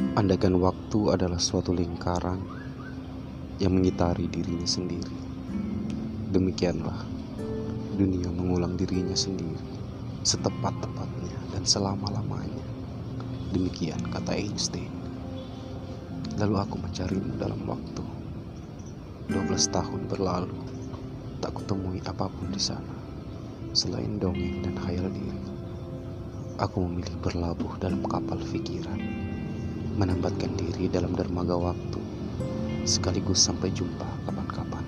Andaikan waktu adalah suatu lingkaran yang mengitari dirinya sendiri, demikianlah dunia mengulang dirinya sendiri setepat-tepatnya dan selama-lamanya. Demikian kata Einstein. Lalu aku mencarimu dalam waktu. 12 tahun berlalu, tak kutemui apa pun di sana selain dongeng dan khayal diri. Aku memilih berlabuh dalam kapal pikiran menambatkan diri dalam dermaga waktu, sekaligus sampai jumpa kapan-kapan.